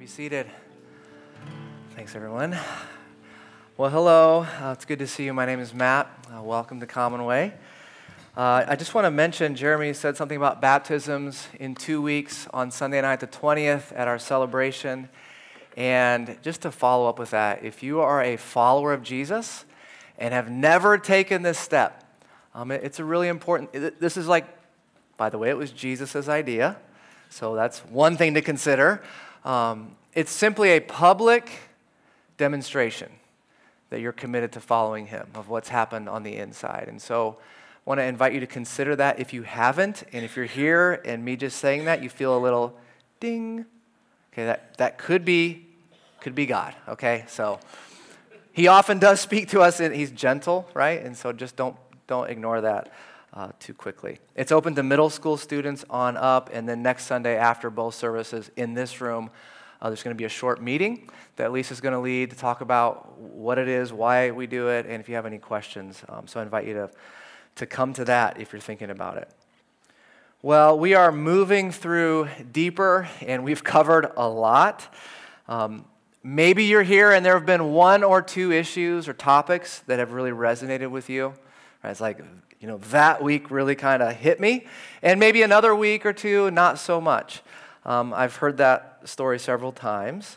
be seated. Thanks, everyone. Well, hello. Uh, it's good to see you. My name is Matt. Uh, welcome to Common Way. Uh, I just want to mention Jeremy said something about baptisms in two weeks on Sunday night, the 20th, at our celebration. And just to follow up with that, if you are a follower of Jesus and have never taken this step, um, it, it's a really important. This is like, by the way, it was Jesus' idea. So that's one thing to consider. Um, it's simply a public demonstration that you're committed to following him, of what's happened on the inside. And so I want to invite you to consider that if you haven't, and if you're here and me just saying that, you feel a little ding. Okay, that, that could be could be God, okay? So he often does speak to us and he's gentle, right? And so just don't don't ignore that uh, too quickly. It's open to middle school students on up, and then next Sunday after both services in this room, uh, there's going to be a short meeting that Lisa's going to lead to talk about what it is, why we do it, and if you have any questions. Um, so I invite you to, to come to that if you're thinking about it. Well, we are moving through deeper, and we've covered a lot. Um, maybe you're here and there have been one or two issues or topics that have really resonated with you. Right? It's like you know, that week really kind of hit me. And maybe another week or two, not so much. Um, I've heard that story several times.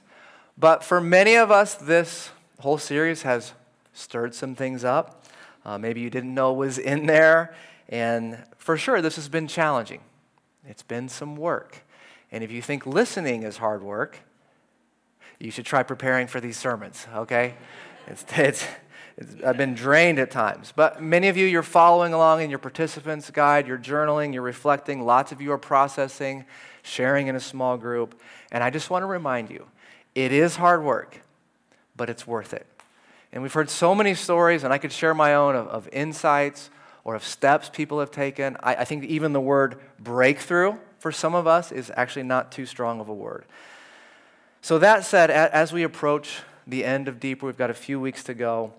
But for many of us, this whole series has stirred some things up. Uh, maybe you didn't know was in there. And for sure, this has been challenging. It's been some work. And if you think listening is hard work, you should try preparing for these sermons, okay? It's, it's, I've been drained at times. But many of you, you're following along in your participants guide, you're journaling, you're reflecting. Lots of you are processing, sharing in a small group. And I just want to remind you it is hard work, but it's worth it. And we've heard so many stories, and I could share my own of, of insights or of steps people have taken. I, I think even the word breakthrough for some of us is actually not too strong of a word. So, that said, as we approach the end of Deeper, we've got a few weeks to go.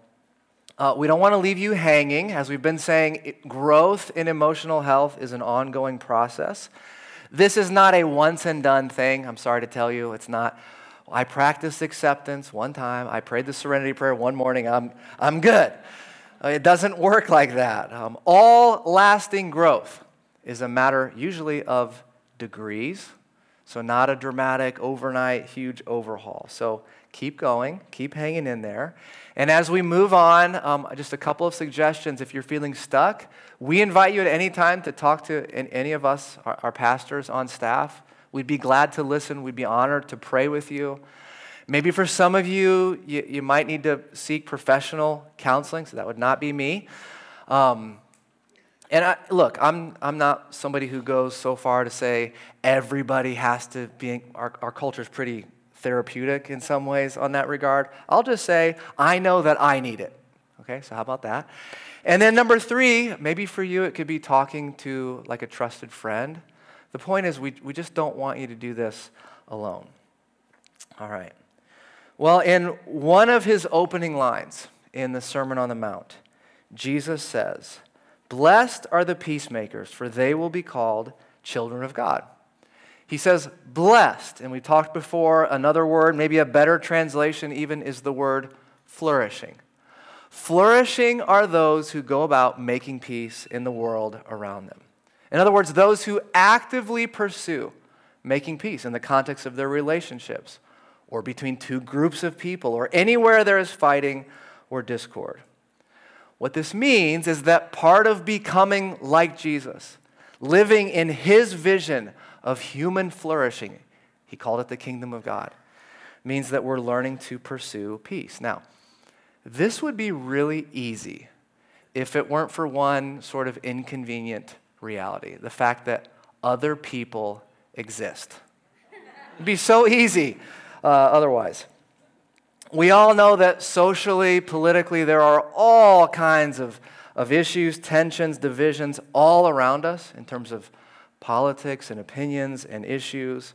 Uh, we don't want to leave you hanging. As we've been saying, it, growth in emotional health is an ongoing process. This is not a once and done thing. I'm sorry to tell you, it's not. I practiced acceptance one time. I prayed the serenity prayer one morning. I'm, I'm good. Uh, it doesn't work like that. Um, all lasting growth is a matter usually of degrees, so not a dramatic, overnight, huge overhaul. So keep going, keep hanging in there. And as we move on, um, just a couple of suggestions. If you're feeling stuck, we invite you at any time to talk to any of us, our, our pastors on staff. We'd be glad to listen. We'd be honored to pray with you. Maybe for some of you, you, you might need to seek professional counseling, so that would not be me. Um, and I, look, I'm, I'm not somebody who goes so far to say everybody has to be, our, our culture is pretty therapeutic in some ways on that regard. I'll just say, I know that I need it. Okay, so how about that? And then number three, maybe for you it could be talking to like a trusted friend. The point is, we, we just don't want you to do this alone. All right. Well, in one of his opening lines in the Sermon on the Mount, Jesus says, Blessed are the peacemakers, for they will be called children of God. He says blessed, and we talked before, another word, maybe a better translation even, is the word flourishing. Flourishing are those who go about making peace in the world around them. In other words, those who actively pursue making peace in the context of their relationships, or between two groups of people, or anywhere there is fighting or discord. What this means is that part of becoming like Jesus, living in his vision of human flourishing, he called it the kingdom of God, means that we're learning to pursue peace. Now, this would be really easy if it weren't for one sort of inconvenient reality the fact that other people exist. It'd be so easy uh, otherwise. We all know that socially, politically, there are all kinds of, of issues, tensions, divisions all around us in terms of politics and opinions and issues,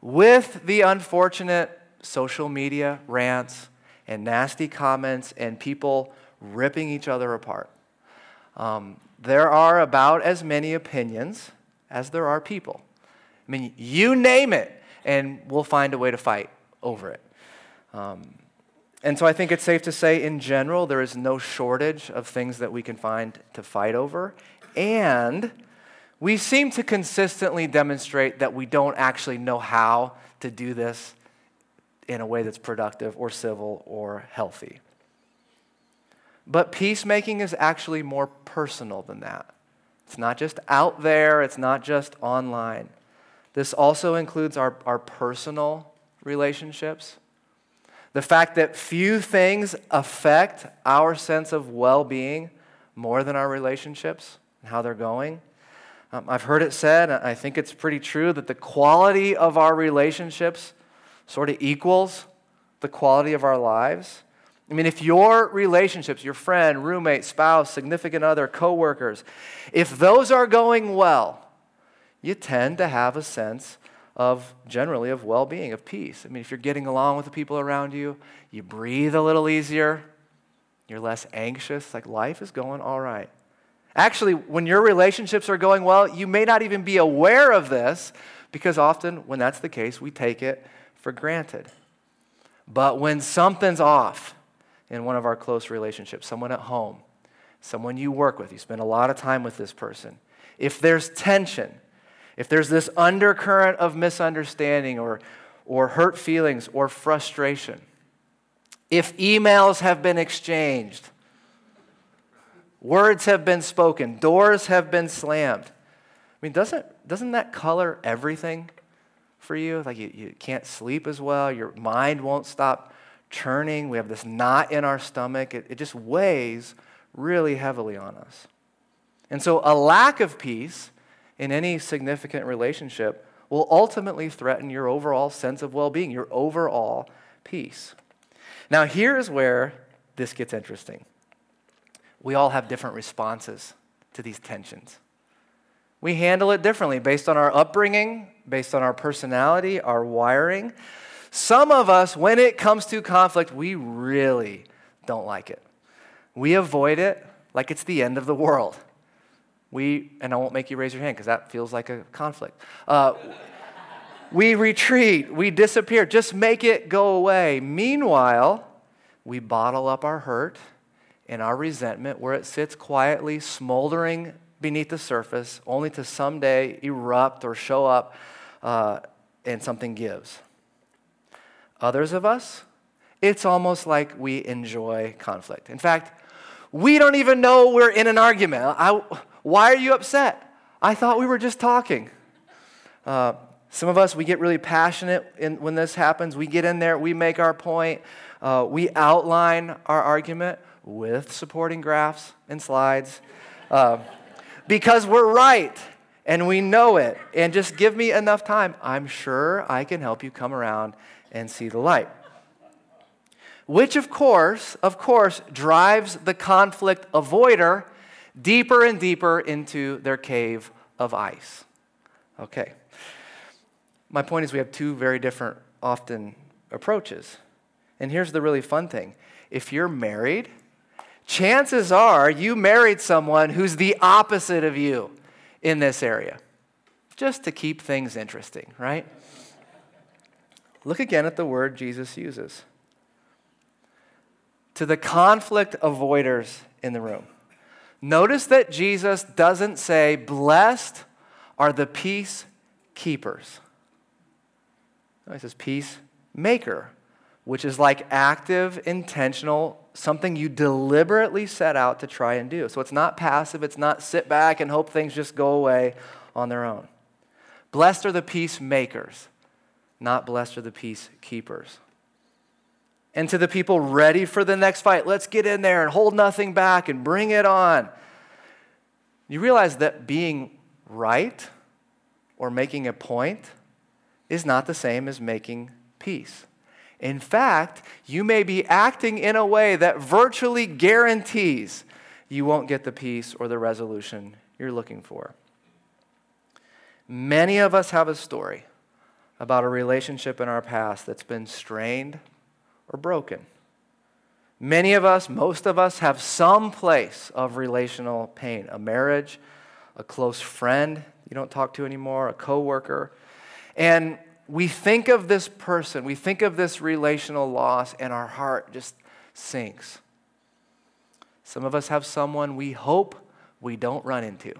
with the unfortunate social media rants and nasty comments and people ripping each other apart. Um, there are about as many opinions as there are people. I mean, you name it, and we'll find a way to fight over it. Um, and so I think it's safe to say, in general, there is no shortage of things that we can find to fight over. And we seem to consistently demonstrate that we don't actually know how to do this in a way that's productive or civil or healthy. But peacemaking is actually more personal than that. It's not just out there, it's not just online. This also includes our, our personal relationships. The fact that few things affect our sense of well being more than our relationships and how they're going. Um, I've heard it said, I think it's pretty true, that the quality of our relationships sort of equals the quality of our lives. I mean, if your relationships, your friend, roommate, spouse, significant other, coworkers, if those are going well, you tend to have a sense of generally of well-being, of peace. I mean, if you're getting along with the people around you, you breathe a little easier, you're less anxious, like life is going all right. Actually, when your relationships are going well, you may not even be aware of this because often when that's the case, we take it for granted. But when something's off in one of our close relationships, someone at home, someone you work with, you spend a lot of time with this person, if there's tension, if there's this undercurrent of misunderstanding or, or hurt feelings or frustration, if emails have been exchanged, words have been spoken, doors have been slammed, I mean, doesn't, doesn't that color everything for you. Like you, you can't sleep as well. Your mind won't stop churning. We have this knot in our stomach. It, it just weighs really heavily on us. And so, a lack of peace in any significant relationship will ultimately threaten your overall sense of well being, your overall peace. Now, here's where this gets interesting. We all have different responses to these tensions. We handle it differently based on our upbringing, based on our personality, our wiring. Some of us, when it comes to conflict, we really don't like it. We avoid it like it's the end of the world. We, and I won't make you raise your hand because that feels like a conflict. Uh, we retreat, we disappear, just make it go away. Meanwhile, we bottle up our hurt and our resentment where it sits quietly, smoldering beneath the surface, only to someday erupt or show up uh, and something gives. Others of us, it's almost like we enjoy conflict. In fact, we don't even know we're in an argument. I, why are you upset? I thought we were just talking. Uh, some of us, we get really passionate in, when this happens. We get in there, we make our point, uh, we outline our argument with supporting graphs and slides. Uh, because we're right and we know it. And just give me enough time. I'm sure I can help you come around and see the light. Which, of course, of course, drives the conflict avoider deeper and deeper into their cave of ice. Okay. My point is, we have two very different, often, approaches. And here's the really fun thing if you're married, chances are you married someone who's the opposite of you in this area, just to keep things interesting, right? Look again at the word Jesus uses. To the conflict avoiders in the room. Notice that Jesus doesn't say, Blessed are the peace keepers. No, he says, Peacemaker, which is like active, intentional something you deliberately set out to try and do. So it's not passive, it's not sit back and hope things just go away on their own. Blessed are the peacemakers, not blessed are the peacekeepers. And to the people ready for the next fight, let's get in there and hold nothing back and bring it on. You realize that being right or making a point is not the same as making peace. In fact, you may be acting in a way that virtually guarantees you won't get the peace or the resolution you're looking for. Many of us have a story about a relationship in our past that's been strained or broken. Many of us, most of us, have some place of relational pain a marriage, a close friend you don't talk to anymore, a coworker. And we think of this person, we think of this relational loss, and our heart just sinks. Some of us have someone we hope we don't run into.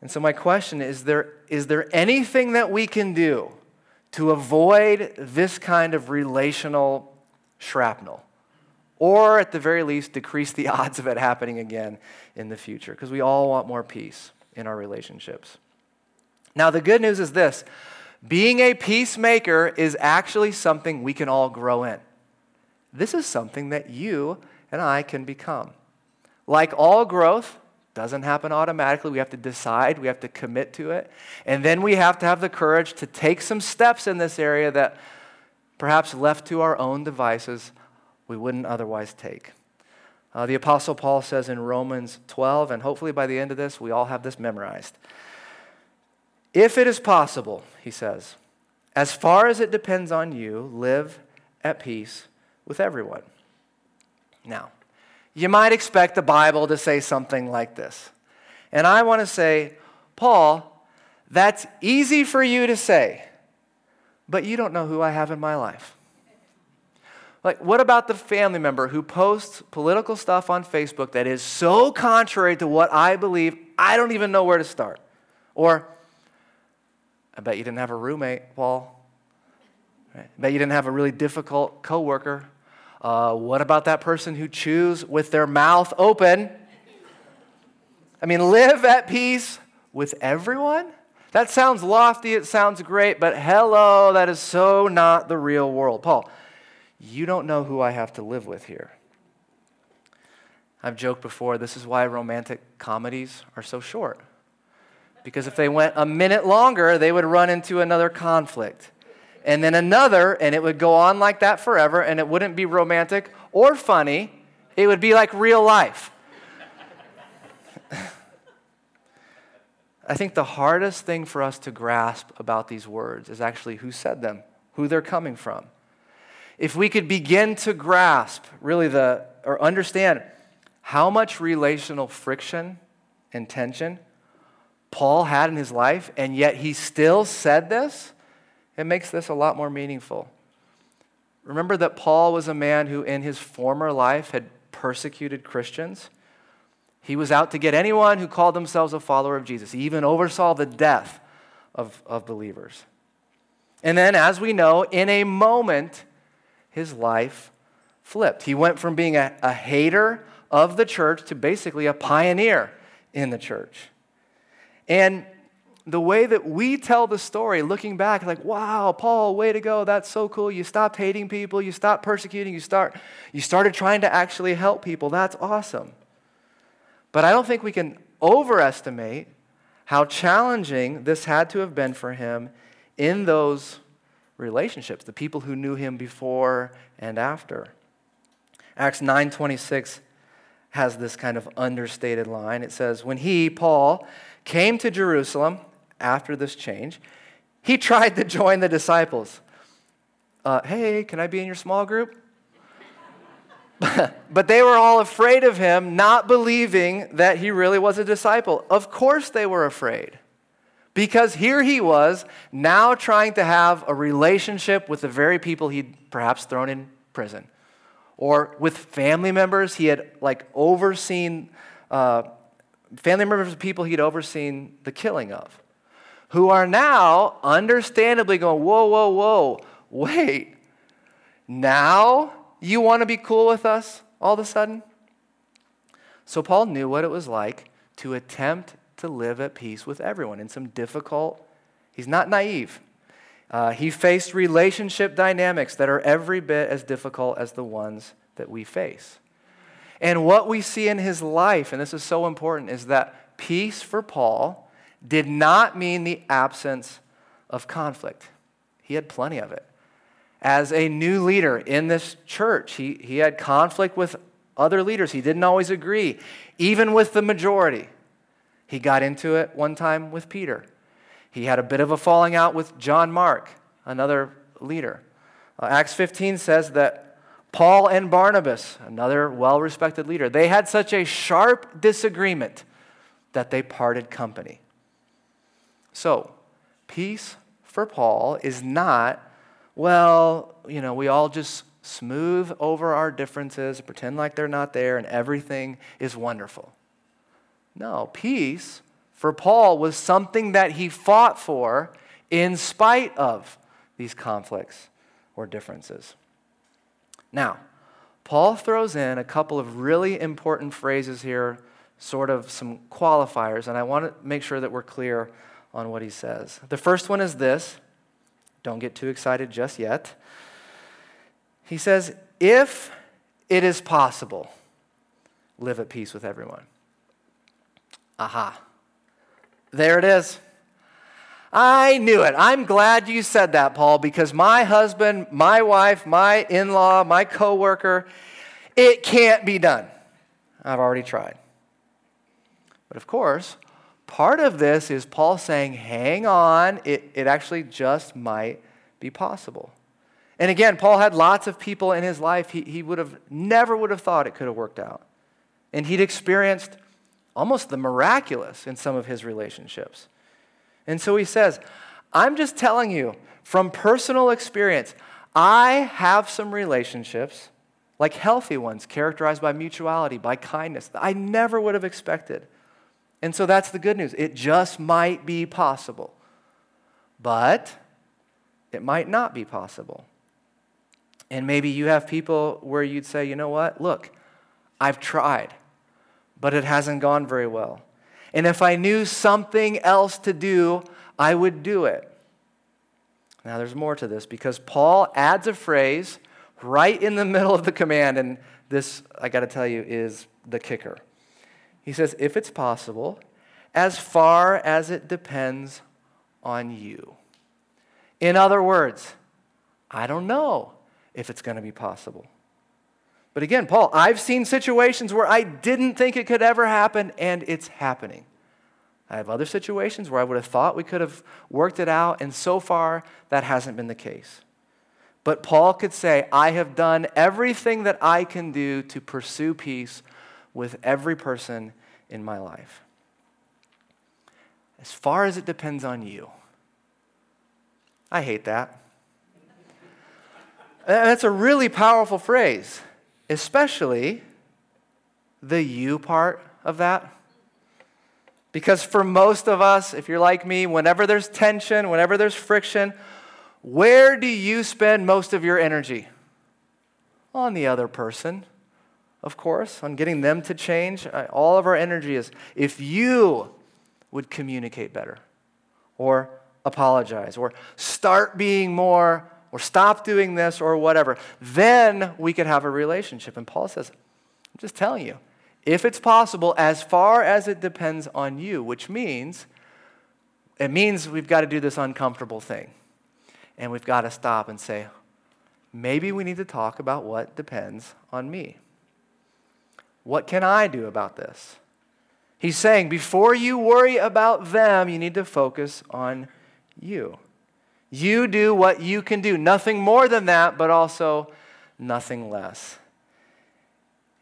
And so, my question is there, is there anything that we can do to avoid this kind of relational shrapnel? Or, at the very least, decrease the odds of it happening again in the future? Because we all want more peace in our relationships. Now, the good news is this being a peacemaker is actually something we can all grow in. This is something that you and I can become. Like all growth, doesn't happen automatically. We have to decide, we have to commit to it. And then we have to have the courage to take some steps in this area that perhaps left to our own devices we wouldn't otherwise take. Uh, the Apostle Paul says in Romans 12, and hopefully by the end of this, we all have this memorized. If it is possible, he says, as far as it depends on you, live at peace with everyone. Now, you might expect the Bible to say something like this. And I want to say, Paul, that's easy for you to say, but you don't know who I have in my life. Like, what about the family member who posts political stuff on Facebook that is so contrary to what I believe, I don't even know where to start? Or, I bet you didn't have a roommate, Paul. I bet you didn't have a really difficult coworker. Uh, what about that person who chews with their mouth open? I mean, live at peace with everyone? That sounds lofty, it sounds great, but hello, that is so not the real world. Paul, you don't know who I have to live with here. I've joked before, this is why romantic comedies are so short. Because if they went a minute longer, they would run into another conflict and then another, and it would go on like that forever, and it wouldn't be romantic or funny. It would be like real life. I think the hardest thing for us to grasp about these words is actually who said them, who they're coming from. If we could begin to grasp, really, the, or understand how much relational friction and tension Paul had in his life, and yet he still said this, it makes this a lot more meaningful. Remember that Paul was a man who, in his former life, had persecuted Christians. He was out to get anyone who called themselves a follower of Jesus. He even oversaw the death of, of believers. And then, as we know, in a moment, his life flipped. He went from being a, a hater of the church to basically a pioneer in the church. And the way that we tell the story, looking back, like, wow, Paul, way to go. That's so cool. You stopped hating people. You stopped persecuting. You, start, you started trying to actually help people. That's awesome. But I don't think we can overestimate how challenging this had to have been for him in those relationships, the people who knew him before and after. Acts 9:26 has this kind of understated line. It says, "When he, Paul, came to Jerusalem, after this change, he tried to join the disciples. Uh, hey, can I be in your small group? but they were all afraid of him, not believing that he really was a disciple. Of course, they were afraid. Because here he was, now trying to have a relationship with the very people he'd perhaps thrown in prison, or with family members he had like overseen, uh, family members of people he'd overseen the killing of who are now understandably going, whoa, whoa, whoa, wait, now you want to be cool with us all of a sudden? So Paul knew what it was like to attempt to live at peace with everyone in some difficult, he's not naive. Uh, he faced relationship dynamics that are every bit as difficult as the ones that we face. And what we see in his life, and this is so important, is that peace for Paul did not mean the absence of conflict. He had plenty of it. As a new leader in this church, he, he had conflict with other leaders. He didn't always agree, even with the majority. He got into it one time with Peter. He had a bit of a falling out with John Mark, another leader. Uh, Acts 15 says that Paul and Barnabas, another well respected leader, they had such a sharp disagreement that they parted company. So, peace for Paul is not, well, you know, we all just smooth over our differences, pretend like they're not there, and everything is wonderful. No, peace for Paul was something that he fought for in spite of these conflicts or differences. Now, Paul throws in a couple of really important phrases here, sort of some qualifiers, and I want to make sure that we're clear on what he says. The first one is this don't get too excited just yet. He says, if it is possible, live at peace with everyone. Aha. There it is. I knew it. I'm glad you said that, Paul, because my husband, my wife, my in law, my coworker, it can't be done. I've already tried. But of course, part of this is Paul saying, hang on, it, it actually just might be possible. And again, Paul had lots of people in his life he, he would have never would have thought it could have worked out. And he'd experienced almost the miraculous in some of his relationships. And so he says, I'm just telling you from personal experience, I have some relationships, like healthy ones, characterized by mutuality, by kindness, that I never would have expected. And so that's the good news. It just might be possible. But it might not be possible. And maybe you have people where you'd say, you know what? Look, I've tried, but it hasn't gone very well. And if I knew something else to do, I would do it. Now, there's more to this because Paul adds a phrase right in the middle of the command, and this, I got to tell you, is the kicker. He says, if it's possible, as far as it depends on you. In other words, I don't know if it's going to be possible. But again, Paul, I've seen situations where I didn't think it could ever happen, and it's happening. I have other situations where I would have thought we could have worked it out, and so far, that hasn't been the case. But Paul could say, I have done everything that I can do to pursue peace with every person in my life. As far as it depends on you. I hate that. That's a really powerful phrase, especially the you part of that. Because for most of us, if you're like me, whenever there's tension, whenever there's friction, where do you spend most of your energy? On the other person, of course, on getting them to change. All of our energy is if you would communicate better, or apologize, or start being more or stop doing this or whatever, then we could have a relationship. And Paul says, I'm just telling you, if it's possible, as far as it depends on you, which means it means we've got to do this uncomfortable thing. And we've got to stop and say, maybe we need to talk about what depends on me. What can I do about this? He's saying, before you worry about them, you need to focus on you. You do what you can do. Nothing more than that, but also nothing less.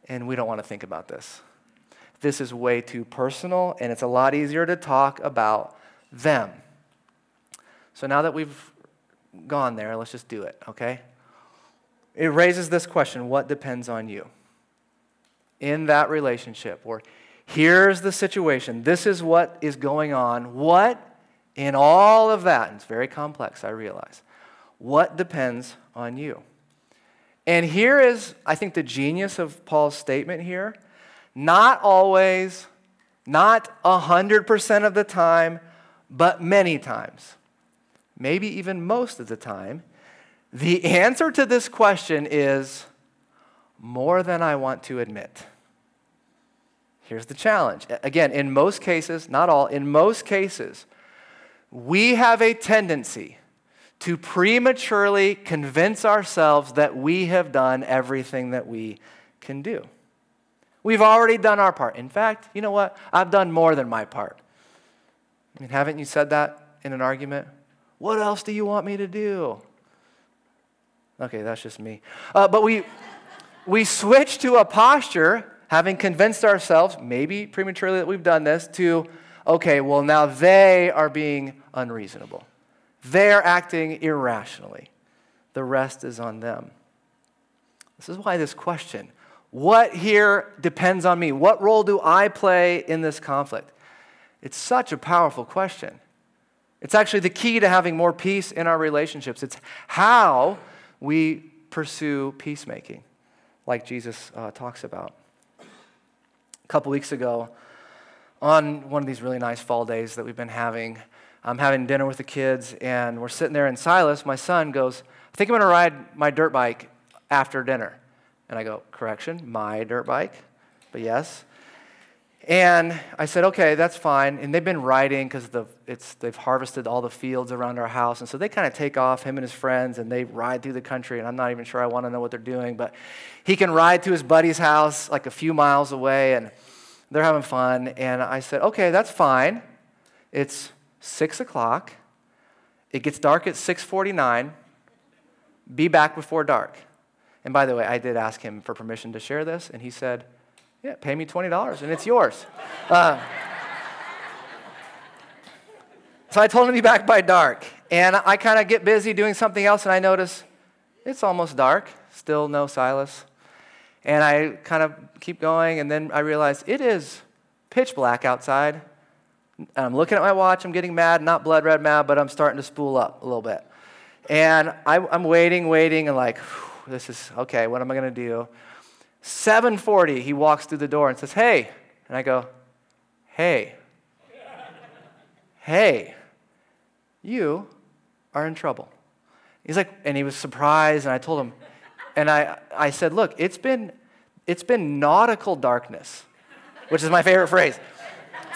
And we don't want to think about this. This is way too personal, and it's a lot easier to talk about them. So now that we've gone there, let's just do it, okay? It raises this question what depends on you? In that relationship, or here's the situation, this is what is going on. What in all of that, and it's very complex, I realize, what depends on you? And here is, I think, the genius of Paul's statement here. Not always, not 100% of the time, but many times, maybe even most of the time, the answer to this question is more than I want to admit. Here's the challenge. Again, in most cases, not all, in most cases, we have a tendency to prematurely convince ourselves that we have done everything that we can do. We've already done our part. In fact, you know what? I've done more than my part. I mean, haven't you said that in an argument? What else do you want me to do? Okay, that's just me. Uh, but we, we switch to a posture, having convinced ourselves, maybe prematurely that we've done this, to okay, well, now they are being unreasonable. They're acting irrationally. The rest is on them. This is why this question what here depends on me? What role do I play in this conflict? It's such a powerful question. It's actually the key to having more peace in our relationships. It's how we pursue peacemaking, like Jesus uh, talks about. A couple weeks ago, on one of these really nice fall days that we've been having, I'm having dinner with the kids, and we're sitting there, and Silas, my son, goes, I think I'm to ride my dirt bike after dinner. And I go, correction, my dirt bike, but yes. And I said, okay, that's fine. And they've been riding because the, they've harvested all the fields around our house. And so they kind of take off, him and his friends, and they ride through the country. And I'm not even sure I want to know what they're doing. But he can ride to his buddy's house like a few miles away, and they're having fun. And I said, okay, that's fine. It's 6 o'clock. It gets dark at 6.49. Be back before dark. And by the way, I did ask him for permission to share this, and he said, Yeah, pay me $20 and it's yours. Uh, so I told him to be back by dark. And I kind of get busy doing something else, and I notice it's almost dark, still no Silas. And I kind of keep going, and then I realize it is pitch black outside. And I'm looking at my watch, I'm getting mad, not blood red mad, but I'm starting to spool up a little bit. And I, am waiting, waiting, and like, this is okay, what am I to do? 7:40 he walks through the door and says, "Hey." And I go, "Hey. hey. You are in trouble." He's like and he was surprised and I told him and I I said, "Look, it's been it's been nautical darkness." Which is my favorite phrase.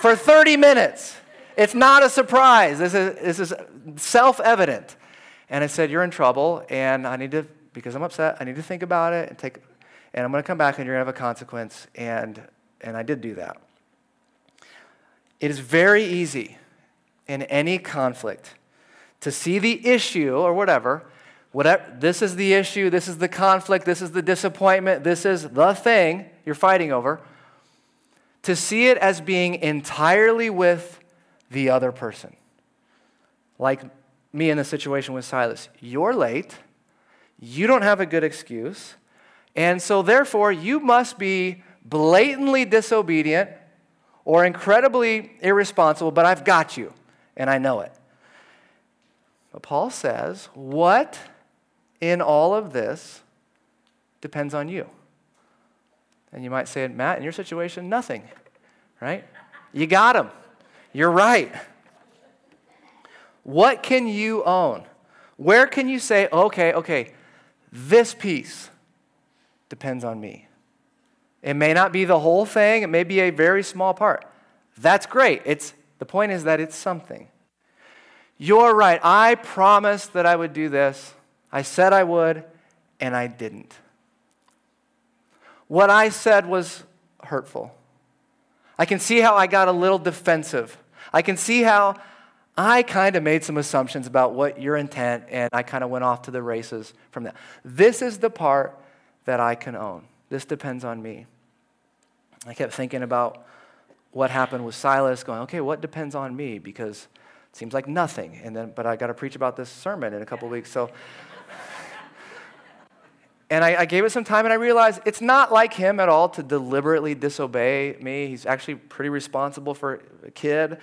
For 30 minutes. It's not a surprise. This is, this is self evident. And I said, You're in trouble, and I need to because I'm upset. I need to think about it and take, and I'm going to come back and you're going to have a consequence. And, and I did do that. It is very easy in any conflict to see the issue or whatever, whatever, this is the issue, this is the conflict, this is the disappointment, this is the thing you're fighting over, to see it as being entirely with the other person. Like me in the situation with Silas. You're late. You don't have a good excuse. And so, therefore, you must be blatantly disobedient or incredibly irresponsible, but I've got you, and I know it. But Paul says, what in all of this depends on you? And you might say, Matt, in your situation, nothing, right? You got him. You're right. What can you own? Where can you say, okay, okay, this piece depends on me. It may not be the whole thing, it may be a very small part. That's great. It's, the point is that it's something. You're right. I promised that I would do this. I said I would, and I didn't. What I said was hurtful. I can see how I got a little defensive. I can see how I kind of made some assumptions about what your intent, and I kind of went off to the races from that. This is the part that I can own. This depends on me. I kept thinking about what happened with Silas, going, okay, what depends on me? Because it seems like nothing. And then, but I got to preach about this sermon in a couple weeks. So, and I, I, gave it some time, and I realized it's not like him at all to deliberately disobey me. He's actually pretty responsible for a kid.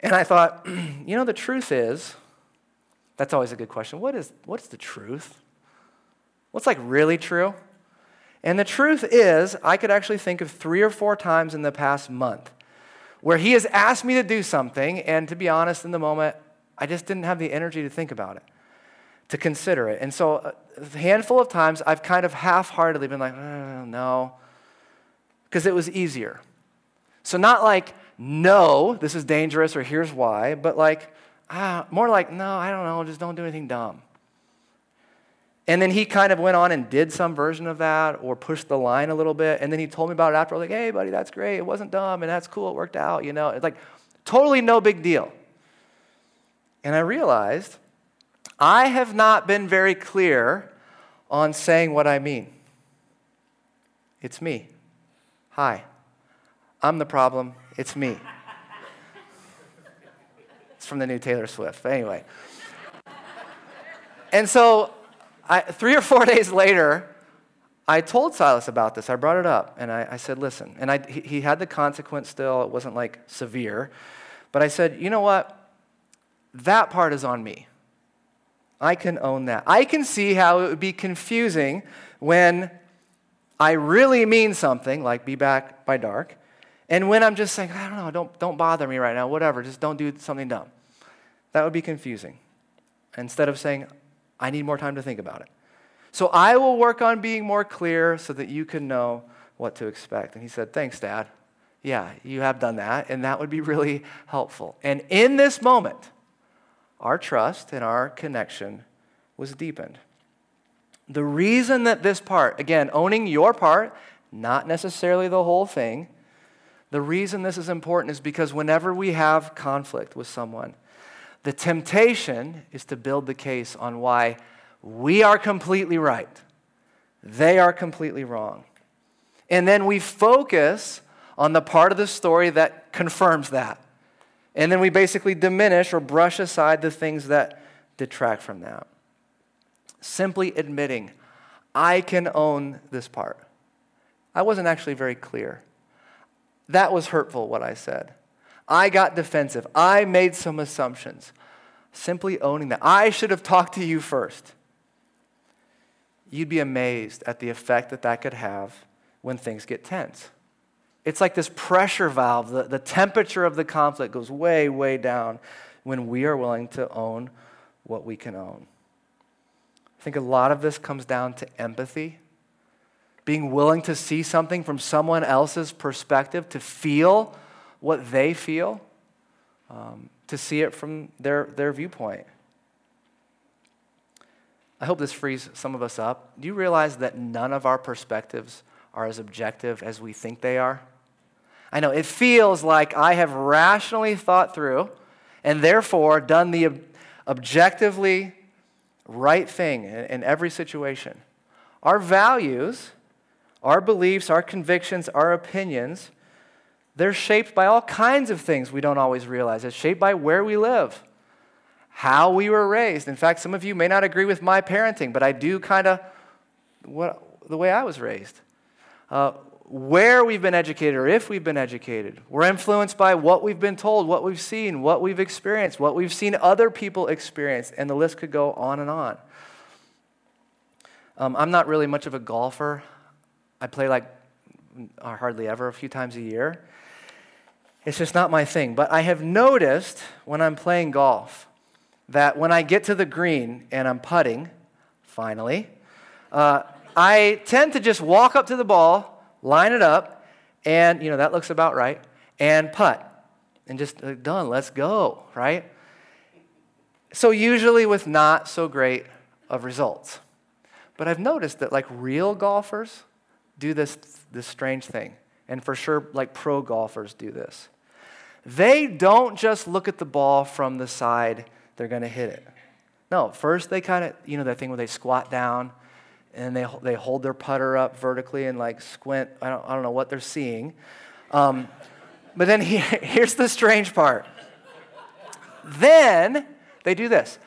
And I thought, you know, the truth is, that's always a good question. What is, what's the truth? What's like really true? And the truth is, I could actually think of three or four times in the past month where he has asked me to do something, and to be honest, in the moment, I just didn't have the energy to think about it, to consider it. And so, a handful of times, I've kind of half heartedly been like, oh, no, because it was easier. So, not like, no, this is dangerous or here's why, but like, ah, more like, no, I don't know, just don't do anything dumb. And then he kind of went on and did some version of that or pushed the line a little bit. And then he told me about it after. I was like, hey, buddy, that's great. It wasn't dumb and that's cool. It worked out, you know. It's like totally no big deal. And I realized I have not been very clear on saying what I mean. It's me. Hi. I'm the problem. It's me. it's from the new Taylor Swift. Anyway. And so, I, three or four days later, I told Silas about this. I brought it up, and I, I said, listen. And I, he, he had the consequence still. It wasn't like severe. But I said, you know what? That part is on me. I can own that. I can see how it would be confusing when I really mean something, like be back by dark, and when I'm just saying, I don't know, don't, don't bother me right now, whatever, just don't do something dumb. That would be confusing. Instead of saying, I need more time to think about it. So I will work on being more clear so that you can know what to expect. And he said, Thanks, Dad. Yeah, you have done that, and that would be really helpful. And in this moment, our trust and our connection was deepened. The reason that this part, again, owning your part, not necessarily the whole thing, the reason this is important is because whenever we have conflict with someone, the temptation is to build the case on why we are completely right, they are completely wrong. And then we focus on the part of the story that confirms that. And then we basically diminish or brush aside the things that detract from that. Simply admitting, I can own this part. I wasn't actually very clear. That was hurtful, what I said. I got defensive. I made some assumptions. Simply owning that. I should have talked to you first. You'd be amazed at the effect that that could have when things get tense. It's like this pressure valve. The, the temperature of the conflict goes way, way down when we are willing to own what we can own. I think a lot of this comes down to empathy being willing to see something from someone else's perspective, to feel what they feel, um, to see it from their, their viewpoint. I hope this frees some of us up. Do you realize that none of our perspectives are as objective as we think they are? I know it feels like I have rationally thought through and therefore done the ob- objectively right thing in, in every situation. Our values our beliefs, our convictions, our opinions, they're shaped by all kinds of things we don't always realize. It's shaped by where we live, how we were raised. In fact, some of you may not agree with my parenting, but I do kind of the way I was raised. Uh, where we've been educated or if we've been educated. We're influenced by what we've been told, what we've seen, what we've experienced, what we've seen other people experience, and the list could go on and on. Um, I'm not really much of a golfer. I play like hardly ever, a few times a year. It's just not my thing. But I have noticed when I'm playing golf that when I get to the green and I'm putting, finally, uh, I tend to just walk up to the ball, line it up, and, you know, that looks about right, and putt. And just done, let's go, right? So, usually with not so great of results. But I've noticed that, like real golfers, do this, this strange thing. And for sure, like pro golfers do this. They don't just look at the ball from the side they're going to hit it. No, first they kind of, you know, that thing where they squat down and they, they hold their putter up vertically and like squint. I don't, I don't know what they're seeing. Um, but then he, here's the strange part. Then they do this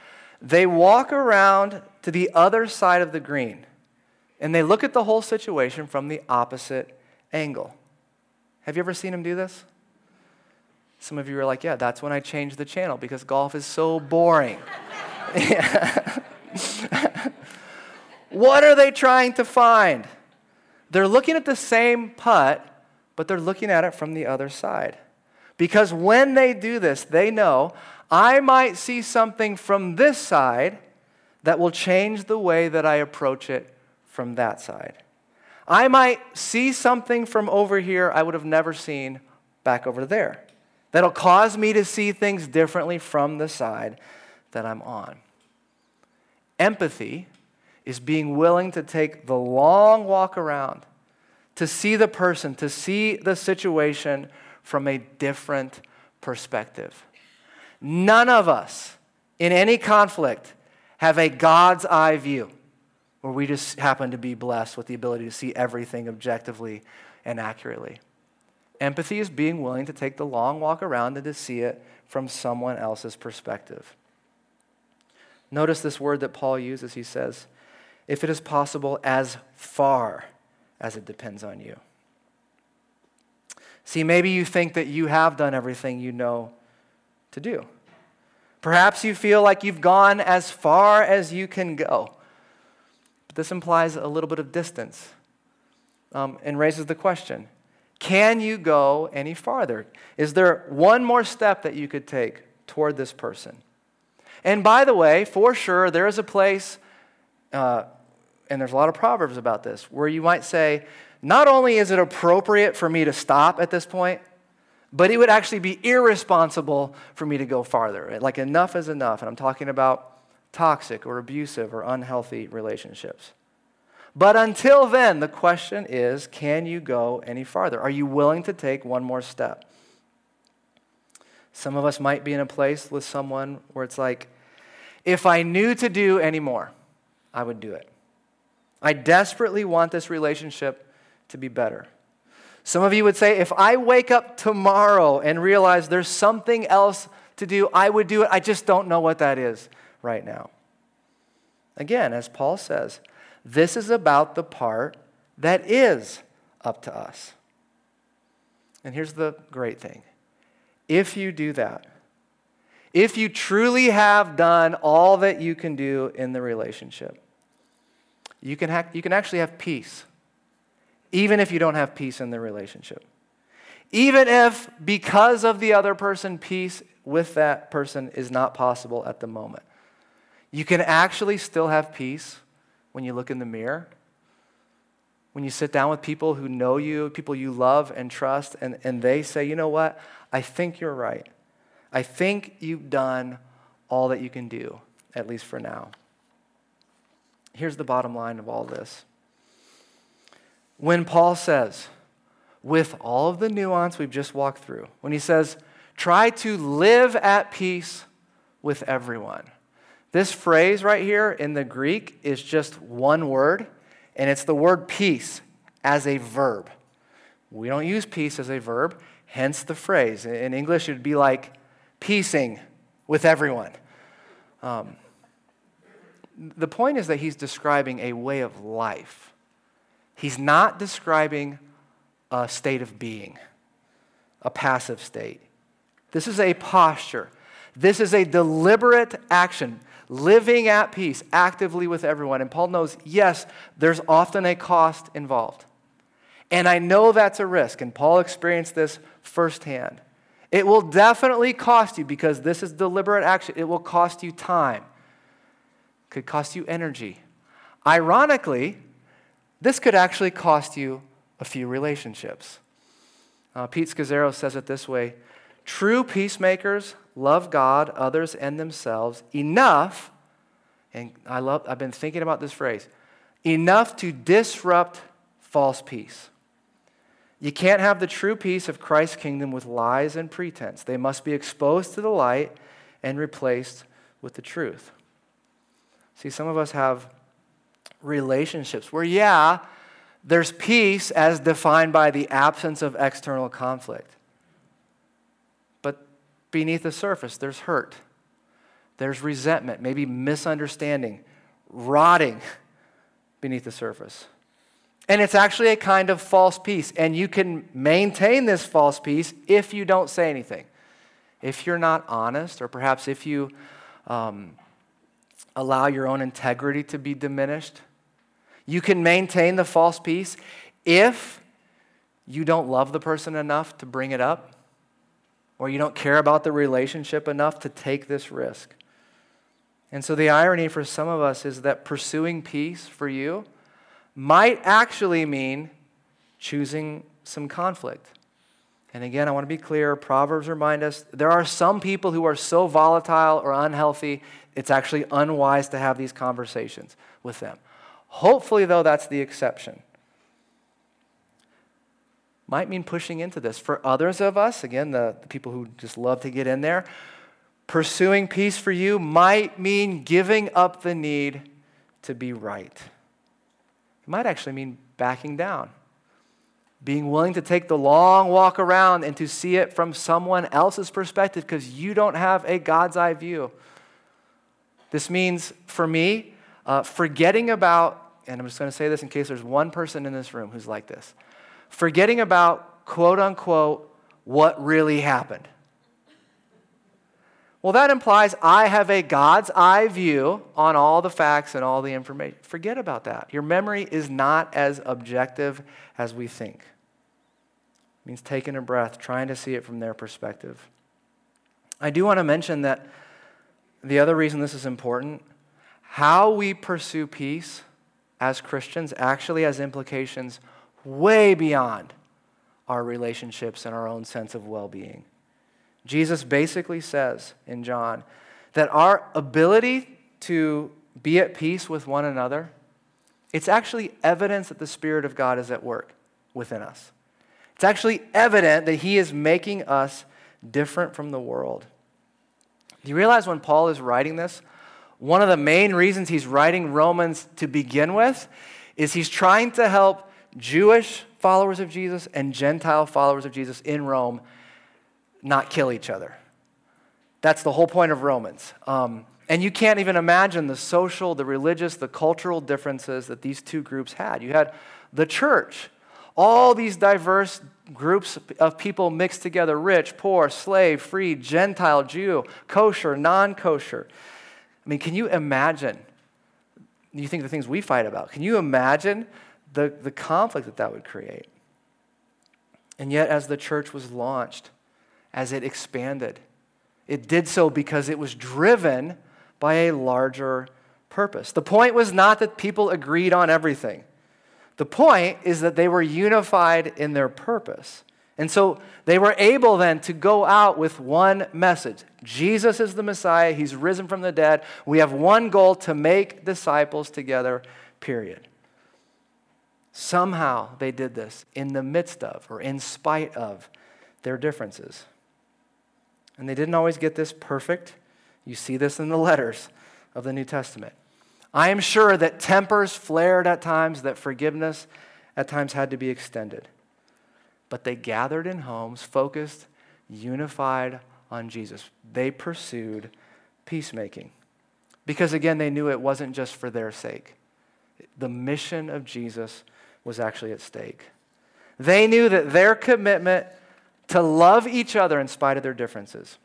they walk around to the other side of the green and they look at the whole situation from the opposite angle. Have you ever seen him do this? Some of you are like, yeah, that's when I changed the channel because golf is so boring. what are they trying to find? They're looking at the same putt, but they're looking at it from the other side. Because when they do this, they know I might see something from this side that will change the way that I approach it from that side. I might see something from over here I would have never seen back over there. That'll cause me to see things differently from the side that I'm on. Empathy is being willing to take the long walk around, to see the person, to see the situation from a different perspective. None of us in any conflict have a God's eye view where we just happen to be blessed with the ability to see everything objectively and accurately. Empathy is being willing to take the long walk around and to see it from someone else's perspective. Notice this word that Paul uses. He says, if it is possible, as far as it depends on you. See, maybe you think that you have done everything you know to do. Perhaps you feel like you've gone as far as you can go. But this implies a little bit of distance um, and raises the question can you go any farther? Is there one more step that you could take toward this person? And by the way, for sure, there is a place, uh, and there's a lot of proverbs about this, where you might say, not only is it appropriate for me to stop at this point, but it would actually be irresponsible for me to go farther. Like, enough is enough. And I'm talking about toxic or abusive or unhealthy relationships. But until then, the question is can you go any farther? Are you willing to take one more step? Some of us might be in a place with someone where it's like, if I knew to do any more, I would do it. I desperately want this relationship to be better. Some of you would say, if I wake up tomorrow and realize there's something else to do, I would do it. I just don't know what that is right now. Again, as Paul says, this is about the part that is up to us. And here's the great thing if you do that, if you truly have done all that you can do in the relationship, you can, ha- you can actually have peace, even if you don't have peace in the relationship. Even if, because of the other person, peace with that person is not possible at the moment. You can actually still have peace when you look in the mirror, when you sit down with people who know you, people you love and trust, and, and they say, you know what? I think you're right. I think you've done all that you can do, at least for now. Here's the bottom line of all this. When Paul says, with all of the nuance we've just walked through, when he says, try to live at peace with everyone, this phrase right here in the Greek is just one word, and it's the word peace as a verb. We don't use peace as a verb, hence the phrase. In English, it would be like piecing with everyone. Um, the point is that he's describing a way of life. He's not describing a state of being, a passive state. This is a posture. This is a deliberate action living at peace actively with everyone. And Paul knows, yes, there's often a cost involved. And I know that's a risk, and Paul experienced this firsthand. It will definitely cost you because this is deliberate action. It will cost you time. Could cost you energy. Ironically, this could actually cost you a few relationships. Uh, Pete Scazzero says it this way True peacemakers love God, others, and themselves enough, and I love, I've been thinking about this phrase, enough to disrupt false peace. You can't have the true peace of Christ's kingdom with lies and pretense. They must be exposed to the light and replaced with the truth. See, some of us have relationships where, yeah, there's peace as defined by the absence of external conflict But beneath the surface, there's hurt, there's resentment, maybe misunderstanding, rotting beneath the surface. And it's actually a kind of false peace. And you can maintain this false peace if you don't say anything. If you're not honest, or perhaps if you um, allow your own integrity to be diminished, you can maintain the false peace if you don't love the person enough to bring it up or you don't care about the relationship enough to take this risk. And so the irony for some of us is that pursuing peace for you might actually mean choosing some conflict. And again, I want to be clear Proverbs remind us there are some people who are so volatile or unhealthy, it's actually unwise to have these conversations with them. Hopefully, though, that's the exception might mean pushing into this. For others of us, again, the, the people who just love to get in there, pursuing peace for you might mean giving up the need to be right. It might actually mean backing down, being willing to take the long walk around and to see it from someone else's perspective because you don't have a God's eye view. This means, for me, uh, forgetting about, and I'm just going to say this in case there's one person in this room who's like this, forgetting about, quote unquote, what really happened. Well, that implies I have a God's eye view on all the facts and all the information. Forget about that. Your memory is not as objective as we think. It means taking a breath, trying to see it from their perspective. I do want to mention that the other reason this is important how we pursue peace as Christians actually has implications way beyond our relationships and our own sense of well being. Jesus basically says in John that our ability to be at peace with one another it's actually evidence that the spirit of God is at work within us. It's actually evident that he is making us different from the world. Do you realize when Paul is writing this, one of the main reasons he's writing Romans to begin with is he's trying to help Jewish followers of Jesus and Gentile followers of Jesus in Rome not kill each other. That's the whole point of Romans. Um, and you can't even imagine the social, the religious, the cultural differences that these two groups had. You had the church, all these diverse groups of people mixed together rich, poor, slave, free, Gentile, Jew, kosher, non kosher. I mean, can you imagine? You think the things we fight about. Can you imagine the, the conflict that that would create? And yet, as the church was launched, as it expanded. It did so because it was driven by a larger purpose. The point was not that people agreed on everything. The point is that they were unified in their purpose. And so they were able then to go out with one message Jesus is the Messiah, He's risen from the dead. We have one goal to make disciples together, period. Somehow they did this in the midst of or in spite of their differences. And they didn't always get this perfect. You see this in the letters of the New Testament. I am sure that tempers flared at times, that forgiveness at times had to be extended. But they gathered in homes, focused, unified on Jesus. They pursued peacemaking. Because again, they knew it wasn't just for their sake, the mission of Jesus was actually at stake. They knew that their commitment to love each other in spite of their differences.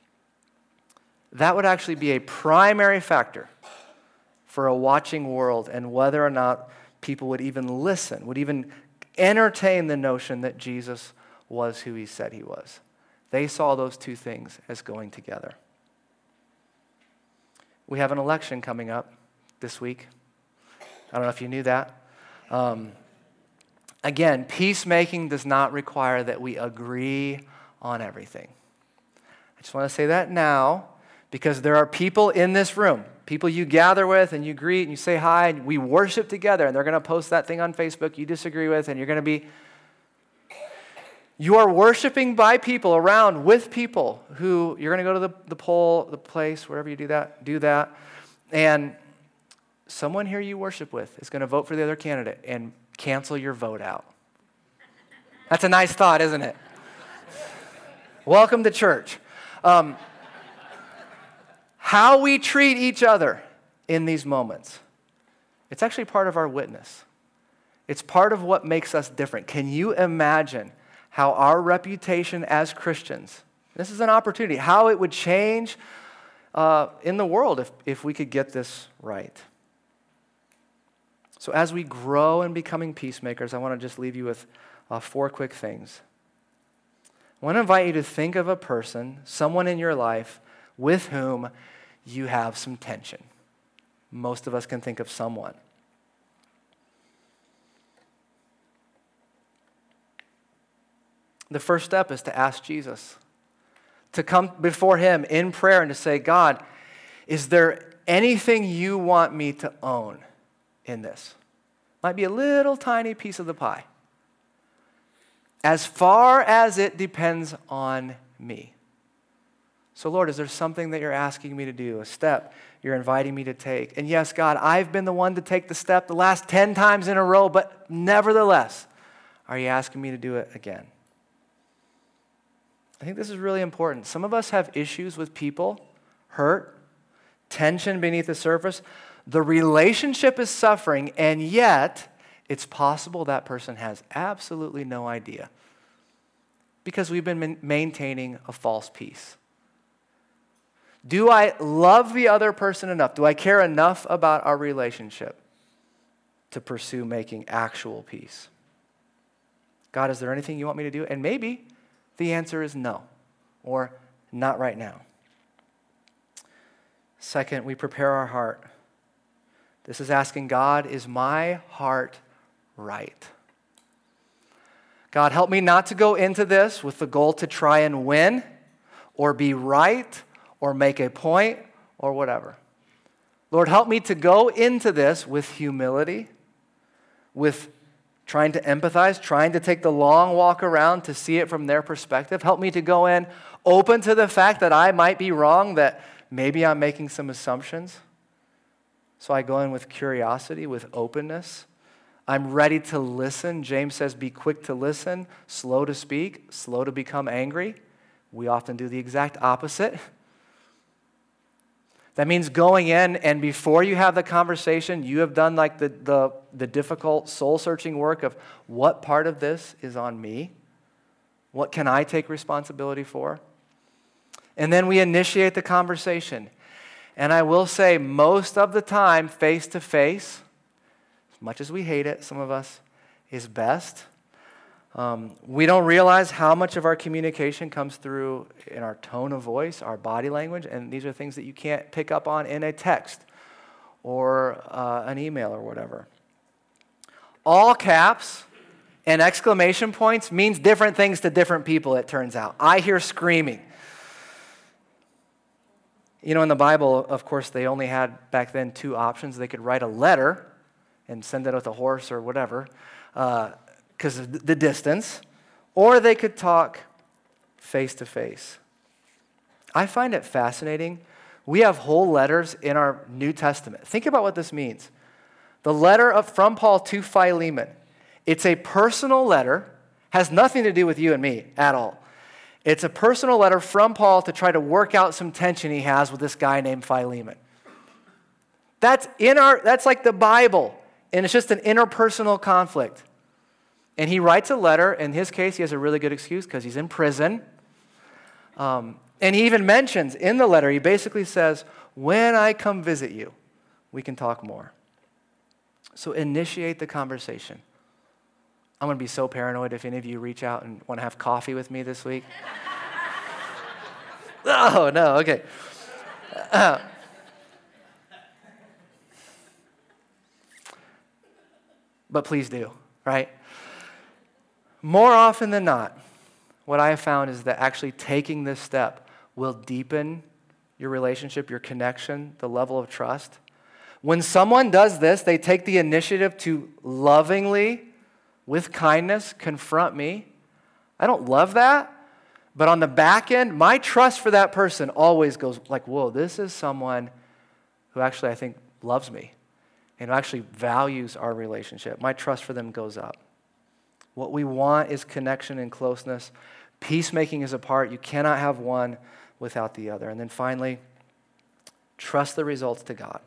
That would actually be a primary factor for a watching world and whether or not people would even listen, would even entertain the notion that Jesus was who he said he was. They saw those two things as going together. We have an election coming up this week. I don't know if you knew that. Um, again, peacemaking does not require that we agree on everything. I just want to say that now because there are people in this room, people you gather with and you greet and you say hi and we worship together and they're going to post that thing on Facebook you disagree with and you're going to be you are worshiping by people around with people who you're going to go to the, the poll, the place, wherever you do that, do that. And someone here you worship with is going to vote for the other candidate and cancel your vote out. That's a nice thought, isn't it? Welcome to church. Um, how we treat each other in these moments, it's actually part of our witness. It's part of what makes us different. Can you imagine how our reputation as Christians, this is an opportunity, how it would change uh, in the world if, if we could get this right? So, as we grow in becoming peacemakers, I want to just leave you with uh, four quick things. I want to invite you to think of a person, someone in your life, with whom you have some tension. Most of us can think of someone. The first step is to ask Jesus, to come before Him in prayer and to say, God, is there anything you want me to own in this? Might be a little tiny piece of the pie as far as it depends on me. So, Lord, is there something that you're asking me to do, a step you're inviting me to take? And yes, God, I've been the one to take the step the last 10 times in a row, but nevertheless, are you asking me to do it again? I think this is really important. Some of us have issues with people, hurt, tension beneath the surface. The relationship is suffering, and yet it's possible that person has absolutely no idea because we've been maintaining a false peace. Do I love the other person enough? Do I care enough about our relationship to pursue making actual peace? God, is there anything you want me to do? And maybe the answer is no, or not right now. Second, we prepare our heart. This is asking God, is my heart right? God, help me not to go into this with the goal to try and win or be right or make a point or whatever. Lord, help me to go into this with humility, with trying to empathize, trying to take the long walk around to see it from their perspective. Help me to go in open to the fact that I might be wrong, that maybe I'm making some assumptions. So I go in with curiosity, with openness. I'm ready to listen. James says, be quick to listen, slow to speak, slow to become angry. We often do the exact opposite. That means going in and before you have the conversation, you have done like the, the, the difficult soul searching work of what part of this is on me? What can I take responsibility for? And then we initiate the conversation. And I will say, most of the time, face to face, much as we hate it, some of us, is best. Um, we don't realize how much of our communication comes through in our tone of voice, our body language, and these are things that you can't pick up on in a text or uh, an email or whatever. All caps and exclamation points means different things to different people, it turns out. I hear screaming. You know, in the Bible, of course, they only had back then two options. They could write a letter and send it with a horse or whatever. Uh, because of the distance, or they could talk face to face. I find it fascinating. We have whole letters in our New Testament. Think about what this means. The letter of, from Paul to Philemon. It's a personal letter, has nothing to do with you and me at all. It's a personal letter from Paul to try to work out some tension he has with this guy named Philemon. That's in our that's like the Bible, and it's just an interpersonal conflict. And he writes a letter. In his case, he has a really good excuse because he's in prison. Um, and he even mentions in the letter, he basically says, When I come visit you, we can talk more. So initiate the conversation. I'm going to be so paranoid if any of you reach out and want to have coffee with me this week. oh, no, okay. Uh, but please do, right? More often than not, what I have found is that actually taking this step will deepen your relationship, your connection, the level of trust. When someone does this, they take the initiative to lovingly, with kindness, confront me. I don't love that, but on the back end, my trust for that person always goes like, whoa, this is someone who actually I think loves me and actually values our relationship. My trust for them goes up. What we want is connection and closeness. Peacemaking is a part. You cannot have one without the other. And then finally, trust the results to God.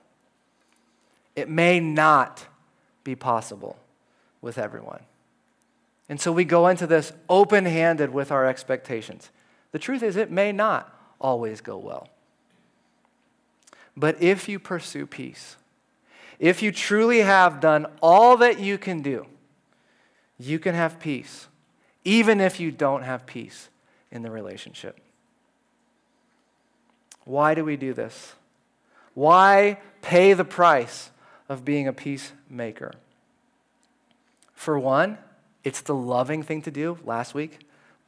It may not be possible with everyone. And so we go into this open handed with our expectations. The truth is, it may not always go well. But if you pursue peace, if you truly have done all that you can do, you can have peace, even if you don't have peace in the relationship. Why do we do this? Why pay the price of being a peacemaker? For one, it's the loving thing to do last week,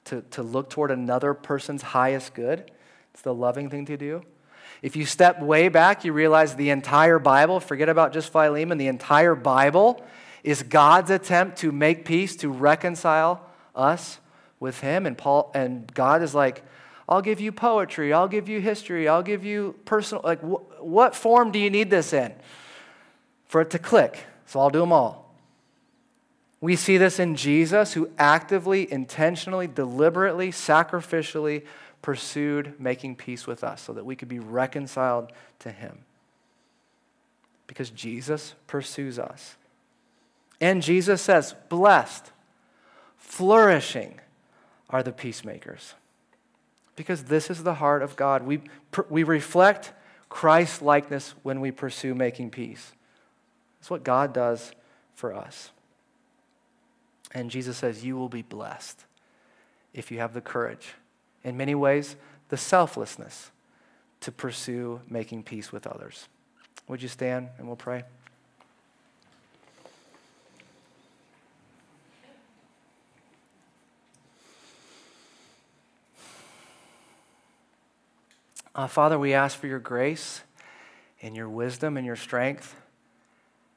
to, to look toward another person's highest good. It's the loving thing to do. If you step way back, you realize the entire Bible, forget about just Philemon, the entire Bible is God's attempt to make peace, to reconcile us with Him. And Paul and God is like, I'll give you poetry, I'll give you history, I'll give you personal. Like, wh- what form do you need this in for it to click? So I'll do them all. We see this in Jesus, who actively, intentionally, deliberately, sacrificially pursued making peace with us so that we could be reconciled to him. Because Jesus pursues us. And Jesus says, Blessed, flourishing are the peacemakers. Because this is the heart of God. We, we reflect Christ likeness when we pursue making peace. That's what God does for us. And Jesus says, You will be blessed if you have the courage, in many ways, the selflessness to pursue making peace with others. Would you stand and we'll pray? Uh, Father, we ask for your grace and your wisdom and your strength.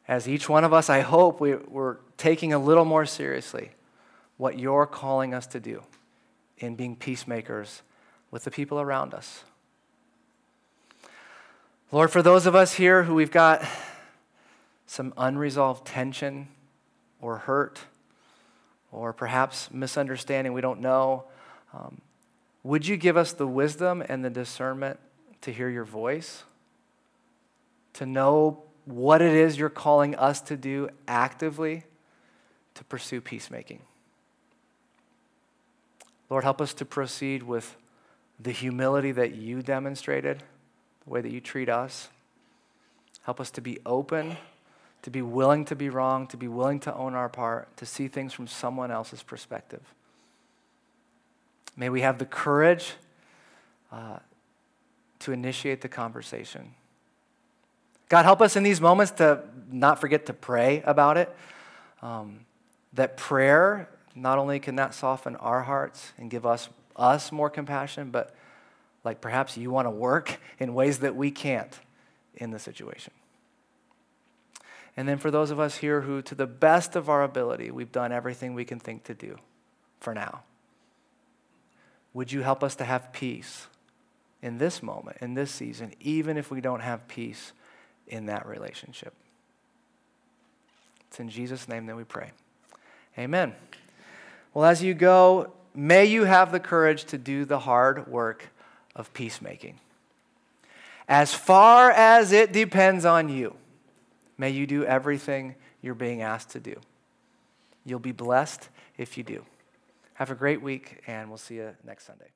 As each one of us, I hope we, we're taking a little more seriously what you're calling us to do in being peacemakers with the people around us. Lord, for those of us here who we've got some unresolved tension or hurt or perhaps misunderstanding, we don't know, um, would you give us the wisdom and the discernment to hear your voice? To know what it is you're calling us to do actively to pursue peacemaking? Lord, help us to proceed with the humility that you demonstrated, the way that you treat us. Help us to be open, to be willing to be wrong, to be willing to own our part, to see things from someone else's perspective. May we have the courage uh, to initiate the conversation. God, help us in these moments to not forget to pray about it. Um, that prayer not only can that soften our hearts and give us, us more compassion, but like perhaps you want to work in ways that we can't in the situation. And then for those of us here who, to the best of our ability, we've done everything we can think to do for now, would you help us to have peace in this moment, in this season, even if we don't have peace in that relationship? It's in Jesus' name that we pray. Amen. Well, as you go, may you have the courage to do the hard work of peacemaking. As far as it depends on you, may you do everything you're being asked to do. You'll be blessed if you do. Have a great week, and we'll see you next Sunday.